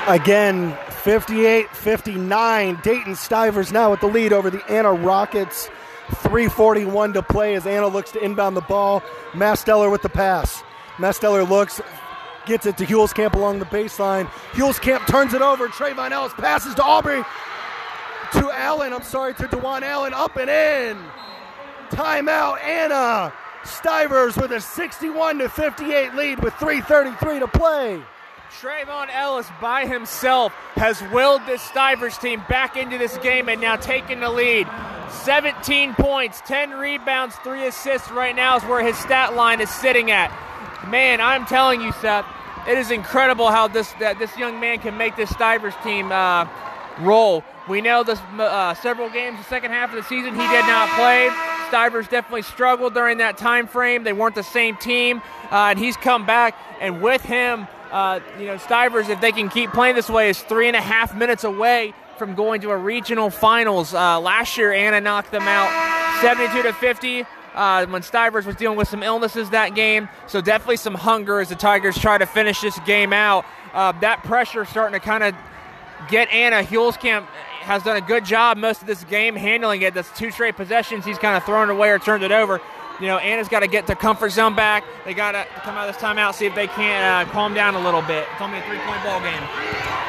Again, 58 59. Dayton Stivers now with the lead over the Anna Rockets. 341 to play as Anna looks to inbound the ball. Masteller with the pass. Masteller looks, gets it to Camp along the baseline. Camp turns it over. Trayvon Ellis passes to Aubrey to Allen. I'm sorry, to Dewan Allen. Up and in. Timeout. Anna Stivers with a 61 to 58 lead with 3:33 to play. Trayvon Ellis by himself has willed this Stivers team back into this game and now taking the lead. 17 points, 10 rebounds, 3 assists right now is where his stat line is sitting at. Man, I'm telling you, Seth, it is incredible how this that this young man can make this Stivers team uh, roll. We know this uh, several games the second half of the season he did not play. Stivers definitely struggled during that time frame. They weren't the same team, uh, and he's come back. And with him, uh, you know, Stivers, if they can keep playing this way, is three and a half minutes away from going to a regional finals. Uh, last year, Anna knocked them out 72 to 50. Uh, when Stivers was dealing with some illnesses that game. So definitely some hunger as the Tigers try to finish this game out. Uh, that pressure starting to kind of get Anna. Huelskamp has done a good job most of this game handling it. That's two straight possessions. He's kind of thrown away or turned it over. You know, Anna's got to get the comfort zone back. They got to come out of this timeout, see if they can uh, calm down a little bit. It's only a three-point ball game.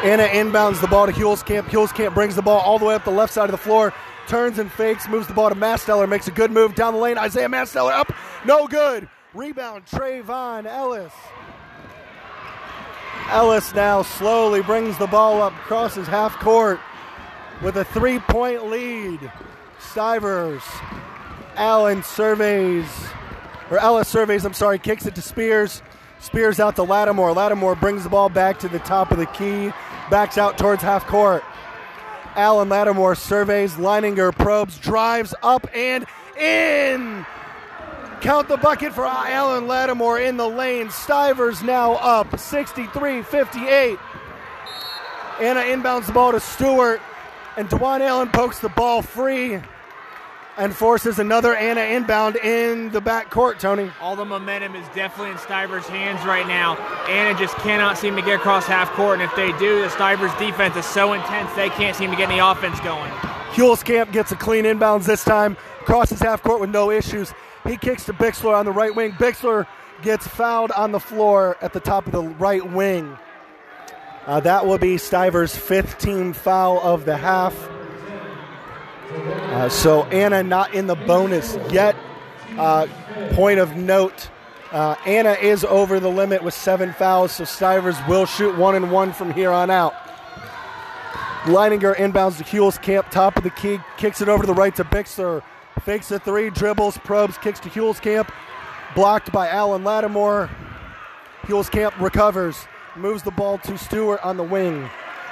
Anna inbounds the ball to Huelskamp. Huelskamp brings the ball all the way up the left side of the floor turns and fakes, moves the ball to Masteller, makes a good move down the lane. Isaiah Masteller up, no good. Rebound, Trayvon Ellis. Ellis now slowly brings the ball up, crosses half court with a three point lead. Stivers. Allen surveys, or Ellis surveys, I'm sorry, kicks it to Spears. Spears out to Lattimore. Lattimore brings the ball back to the top of the key, backs out towards half court. Alan Lattimore surveys, Leininger probes, drives up and in. Count the bucket for Alan Lattimore in the lane. Stivers now up 63 58. Anna inbounds the ball to Stewart, and Dwan Allen pokes the ball free and forces another Anna inbound in the back court, Tony. All the momentum is definitely in Stivers' hands right now. Anna just cannot seem to get across half court, and if they do, the Stivers' defense is so intense they can't seem to get any offense going. Huelskamp gets a clean inbounds this time, crosses half court with no issues. He kicks to Bixler on the right wing. Bixler gets fouled on the floor at the top of the right wing. Uh, that will be Stivers' fifth team foul of the half. Uh, so Anna not in the bonus yet. Uh, point of note, uh, Anna is over the limit with seven fouls, so Stivers will shoot one and one from here on out. Leininger inbounds to Huelskamp, top of the key, kicks it over to the right to Bixler. Fakes a three, dribbles, probes, kicks to Huelskamp, Blocked by Alan Lattimore. Huelskamp recovers, moves the ball to Stewart on the wing.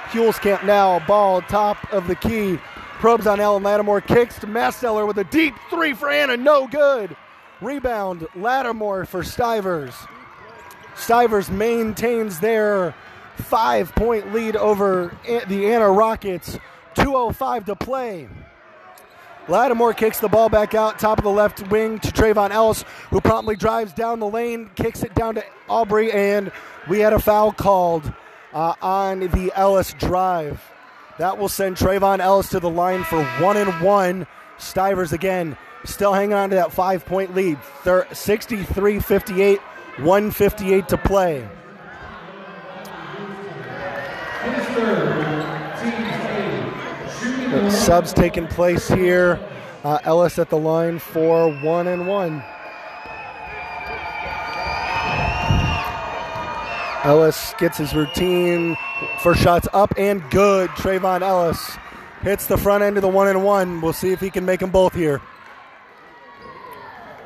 Huelskamp now, ball top of the key, Probes on Alan Lattimore, kicks to Masteller with a deep three for Anna, no good. Rebound, Lattimore for Stivers. Stivers maintains their five point lead over the Anna Rockets. 2.05 to play. Lattimore kicks the ball back out, top of the left wing to Trayvon Ellis, who promptly drives down the lane, kicks it down to Aubrey, and we had a foul called uh, on the Ellis drive. That will send Trayvon Ellis to the line for one and one. Stivers again still hanging on to that five point lead. 63 58, 158 to play. Subs taking place here. Uh, Ellis at the line for one and one. Ellis gets his routine. First shots up and good. Trayvon Ellis hits the front end of the one and one. We'll see if he can make them both here.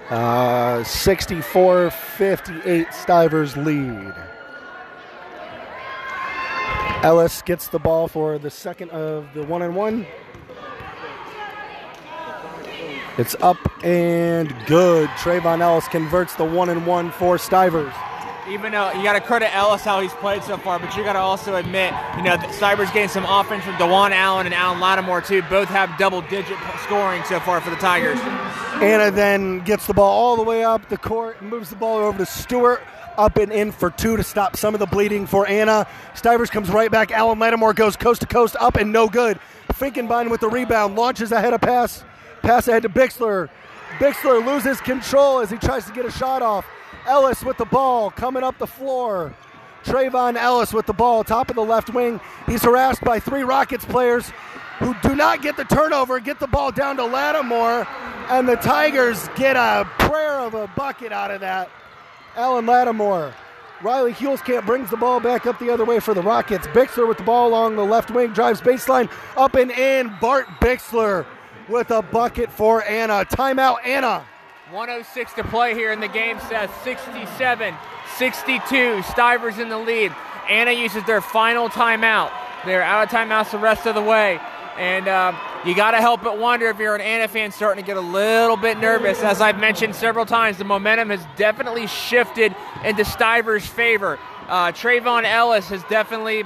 Uh, 64 58 Stivers lead. Ellis gets the ball for the second of the one and one. It's up and good. Trayvon Ellis converts the one and one for Stivers even though you got to credit Ellis how he's played so far, but you got to also admit, you know, Stivers getting some offense from Dewan Allen and Alan Lattimore too. Both have double-digit scoring so far for the Tigers. Anna then gets the ball all the way up the court, moves the ball over to Stewart, up and in for two to stop some of the bleeding for Anna. Stivers comes right back. Alan Lattimore goes coast to coast, up and no good. Finkenbein with the rebound, launches ahead of pass, pass ahead to Bixler. Bixler loses control as he tries to get a shot off. Ellis with the ball coming up the floor. Trayvon Ellis with the ball, top of the left wing. He's harassed by three Rockets players who do not get the turnover, get the ball down to Lattimore, and the Tigers get a prayer of a bucket out of that. Alan Lattimore. Riley Huelskamp brings the ball back up the other way for the Rockets. Bixler with the ball along the left wing, drives baseline, up and in. Bart Bixler with a bucket for Anna. Timeout, Anna. 106 to play here in the game says 67 62 stivers in the lead anna uses their final timeout they're out of timeouts the rest of the way and uh, you got to help but wonder if you're an Anna fan starting to get a little bit nervous. As I've mentioned several times, the momentum has definitely shifted into Stivers' favor. Uh, Trayvon Ellis has definitely,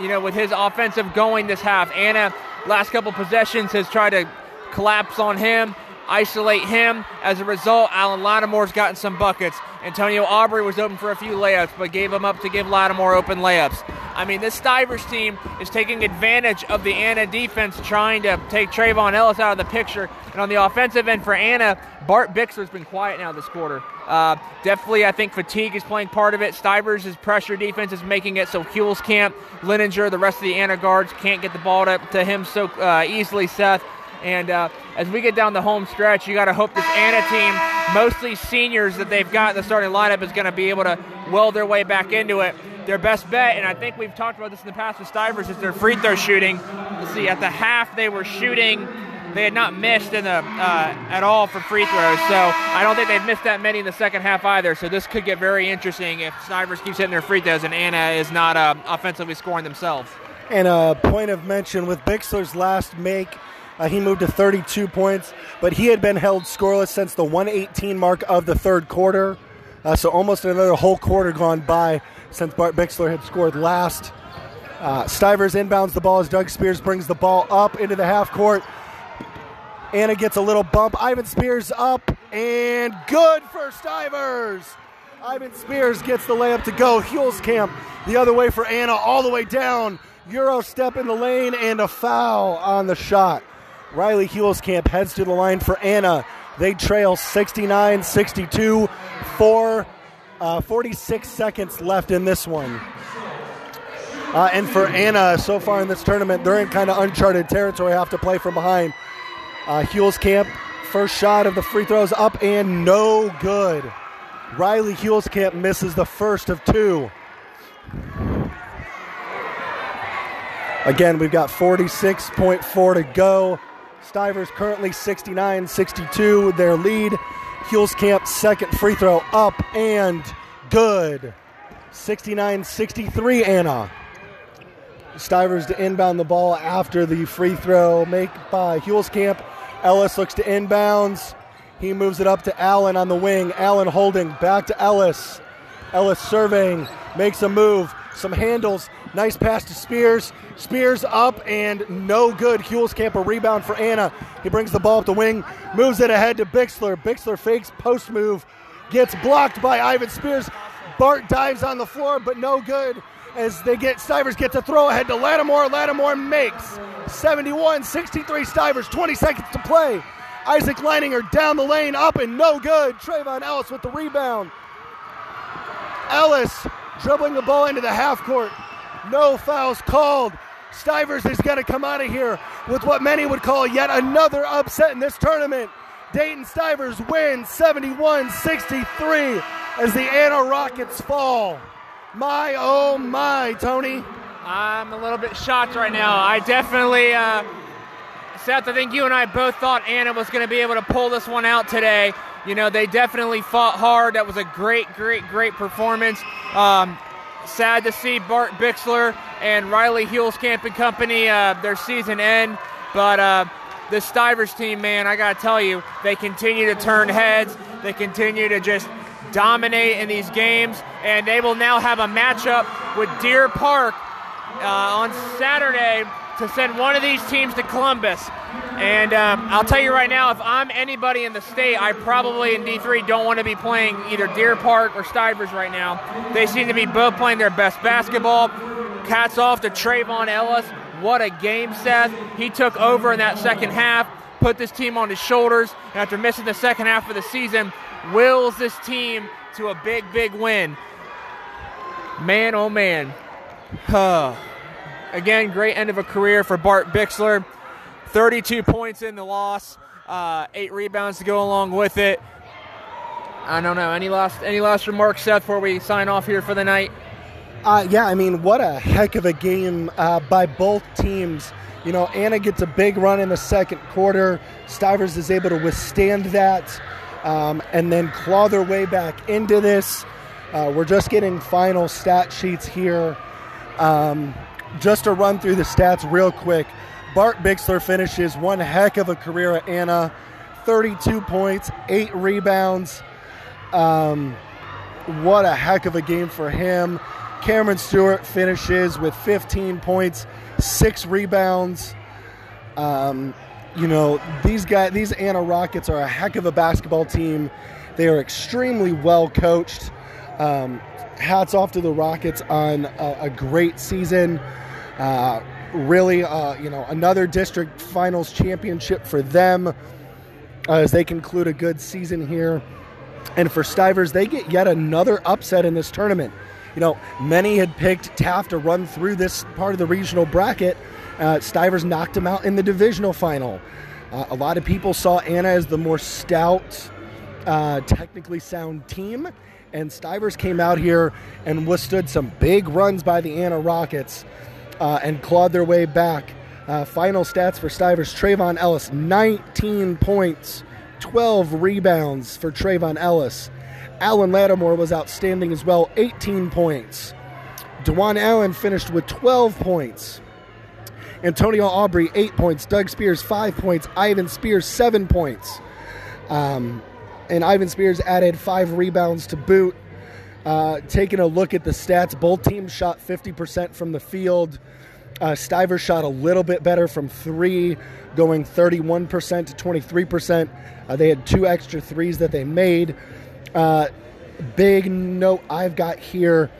you know, with his offensive going this half. Anna, last couple possessions, has tried to collapse on him, isolate him. As a result, Alan Lattimore's gotten some buckets. Antonio Aubrey was open for a few layups, but gave them up to give Lattimore open layups. I mean, this Stivers team is taking advantage of the Anna defense, trying to take Trayvon Ellis out of the picture. And on the offensive end for Anna, Bart Bixler's been quiet now this quarter. Uh, definitely, I think fatigue is playing part of it. Stivers' pressure defense is making it so Camp, Leininger, the rest of the Anna guards can't get the ball to, to him so uh, easily, Seth. And uh, as we get down the home stretch, you got to hope this Anna team, mostly seniors that they've got in the starting lineup, is going to be able to weld their way back into it. Their best bet, and I think we've talked about this in the past with Stivers, is their free throw shooting. Let's see, at the half they were shooting, they had not missed in the uh, at all for free throws. So I don't think they've missed that many in the second half either. So this could get very interesting if Stivers keeps hitting their free throws and Anna is not uh, offensively scoring themselves. And a point of mention with Bixler's last make uh, he moved to 32 points, but he had been held scoreless since the 118 mark of the third quarter. Uh, so almost another whole quarter gone by since Bart Bixler had scored last. Uh, Stivers inbounds the ball as Doug Spears brings the ball up into the half court. Anna gets a little bump. Ivan Spears up and good for Stivers. Ivan Spears gets the layup to go. Camp the other way for Anna, all the way down. Euro step in the lane and a foul on the shot. Riley Camp heads to the line for Anna. They trail 69 62, four, uh, 46 seconds left in this one. Uh, and for Anna, so far in this tournament, they're in kind of uncharted territory, have to play from behind. Uh, Camp, first shot of the free throws up and no good. Riley Camp misses the first of two. Again, we've got 46.4 to go. Stivers currently 69 62, their lead. Camp second free throw up and good. 69 63, Anna. Stivers to inbound the ball after the free throw make by Camp. Ellis looks to inbounds. He moves it up to Allen on the wing. Allen holding back to Ellis. Ellis surveying, makes a move, some handles, nice pass to Spears. Spears up and no good. Camp a rebound for Anna. He brings the ball up the wing, moves it ahead to Bixler. Bixler fakes post move, gets blocked by Ivan Spears. Bart dives on the floor, but no good as they get Stivers get to throw ahead to Lattimore. Lattimore makes 71 63 Stivers, 20 seconds to play. Isaac Leininger down the lane, up and no good. Trayvon Ellis with the rebound. Ellis dribbling the ball into the half court. No fouls called. Stivers is going to come out of here with what many would call yet another upset in this tournament. Dayton Stivers wins 71 63 as the Anna Rockets fall. My oh my, Tony. I'm a little bit shocked right now. I definitely, uh, Seth, I think you and I both thought Anna was going to be able to pull this one out today. You know, they definitely fought hard. That was a great, great, great performance. Um, sad to see Bart Bixler and Riley Camp and Company uh, their season end, but uh, the Stivers team, man, I got to tell you, they continue to turn heads. They continue to just dominate in these games, and they will now have a matchup with Deer Park uh, on Saturday to send one of these teams to Columbus. And um, I'll tell you right now, if I'm anybody in the state, I probably in D3 don't want to be playing either Deer Park or Stivers right now. They seem to be both playing their best basketball. Cats off to Trayvon Ellis. What a game, Seth. He took over in that second half, put this team on his shoulders, and after missing the second half of the season, wills this team to a big, big win. Man, oh man. Huh. Again, great end of a career for Bart Bixler. 32 points in the loss, uh, eight rebounds to go along with it. I don't know. Any last any last remarks, Seth, before we sign off here for the night? Uh, yeah, I mean, what a heck of a game uh, by both teams. You know, Anna gets a big run in the second quarter. Stivers is able to withstand that um, and then claw their way back into this. Uh, we're just getting final stat sheets here. Um, just to run through the stats real quick Bart Bixler finishes one heck of a career at Anna 32 points, eight rebounds. Um, what a heck of a game for him. Cameron Stewart finishes with 15 points, six rebounds. Um, you know these guys, these Anna Rockets are a heck of a basketball team. They are extremely well coached. Um, hats off to the Rockets on a, a great season. Uh, really, uh, you know, another district finals championship for them uh, as they conclude a good season here. And for Stivers, they get yet another upset in this tournament. You know, many had picked Taft to run through this part of the regional bracket. Uh, Stivers knocked them out in the divisional final. Uh, a lot of people saw Anna as the more stout, technically sound team, and Stivers came out here and withstood some big runs by the Anna Rockets uh, and clawed their way back. Uh, final stats for Stivers Trayvon Ellis 19 points, 12 rebounds for Trayvon Ellis. Alan Lattimore was outstanding as well, 18 points. Dewan Allen finished with 12 points. Antonio Aubrey, 8 points. Doug Spears, 5 points. Ivan Spears, 7 points. Um, and Ivan Spears added 5 rebounds to boot. Uh, taking a look at the stats, both teams shot 50% from the field. Uh, Stiver shot a little bit better from three, going 31% to 23%. Uh, they had two extra threes that they made. Uh, big note I've got here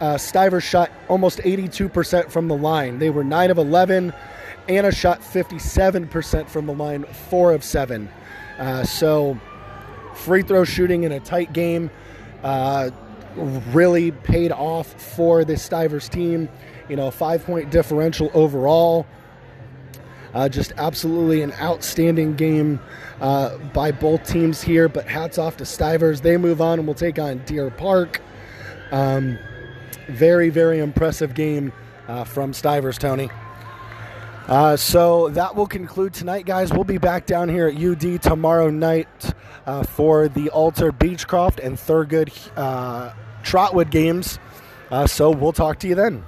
uh, Stiver shot almost 82% from the line. They were 9 of 11. Anna shot 57% from the line, 4 of 7. Uh, so, free throw shooting in a tight game uh, really paid off for this Stivers team. You know, five point differential overall. Uh, just absolutely an outstanding game uh, by both teams here. But hats off to Stivers. They move on and we'll take on Deer Park. Um, very, very impressive game uh, from Stivers, Tony. Uh, so that will conclude tonight, guys. We'll be back down here at UD tomorrow night uh, for the Alter Beechcroft and Thurgood uh, Trotwood games. Uh, so we'll talk to you then.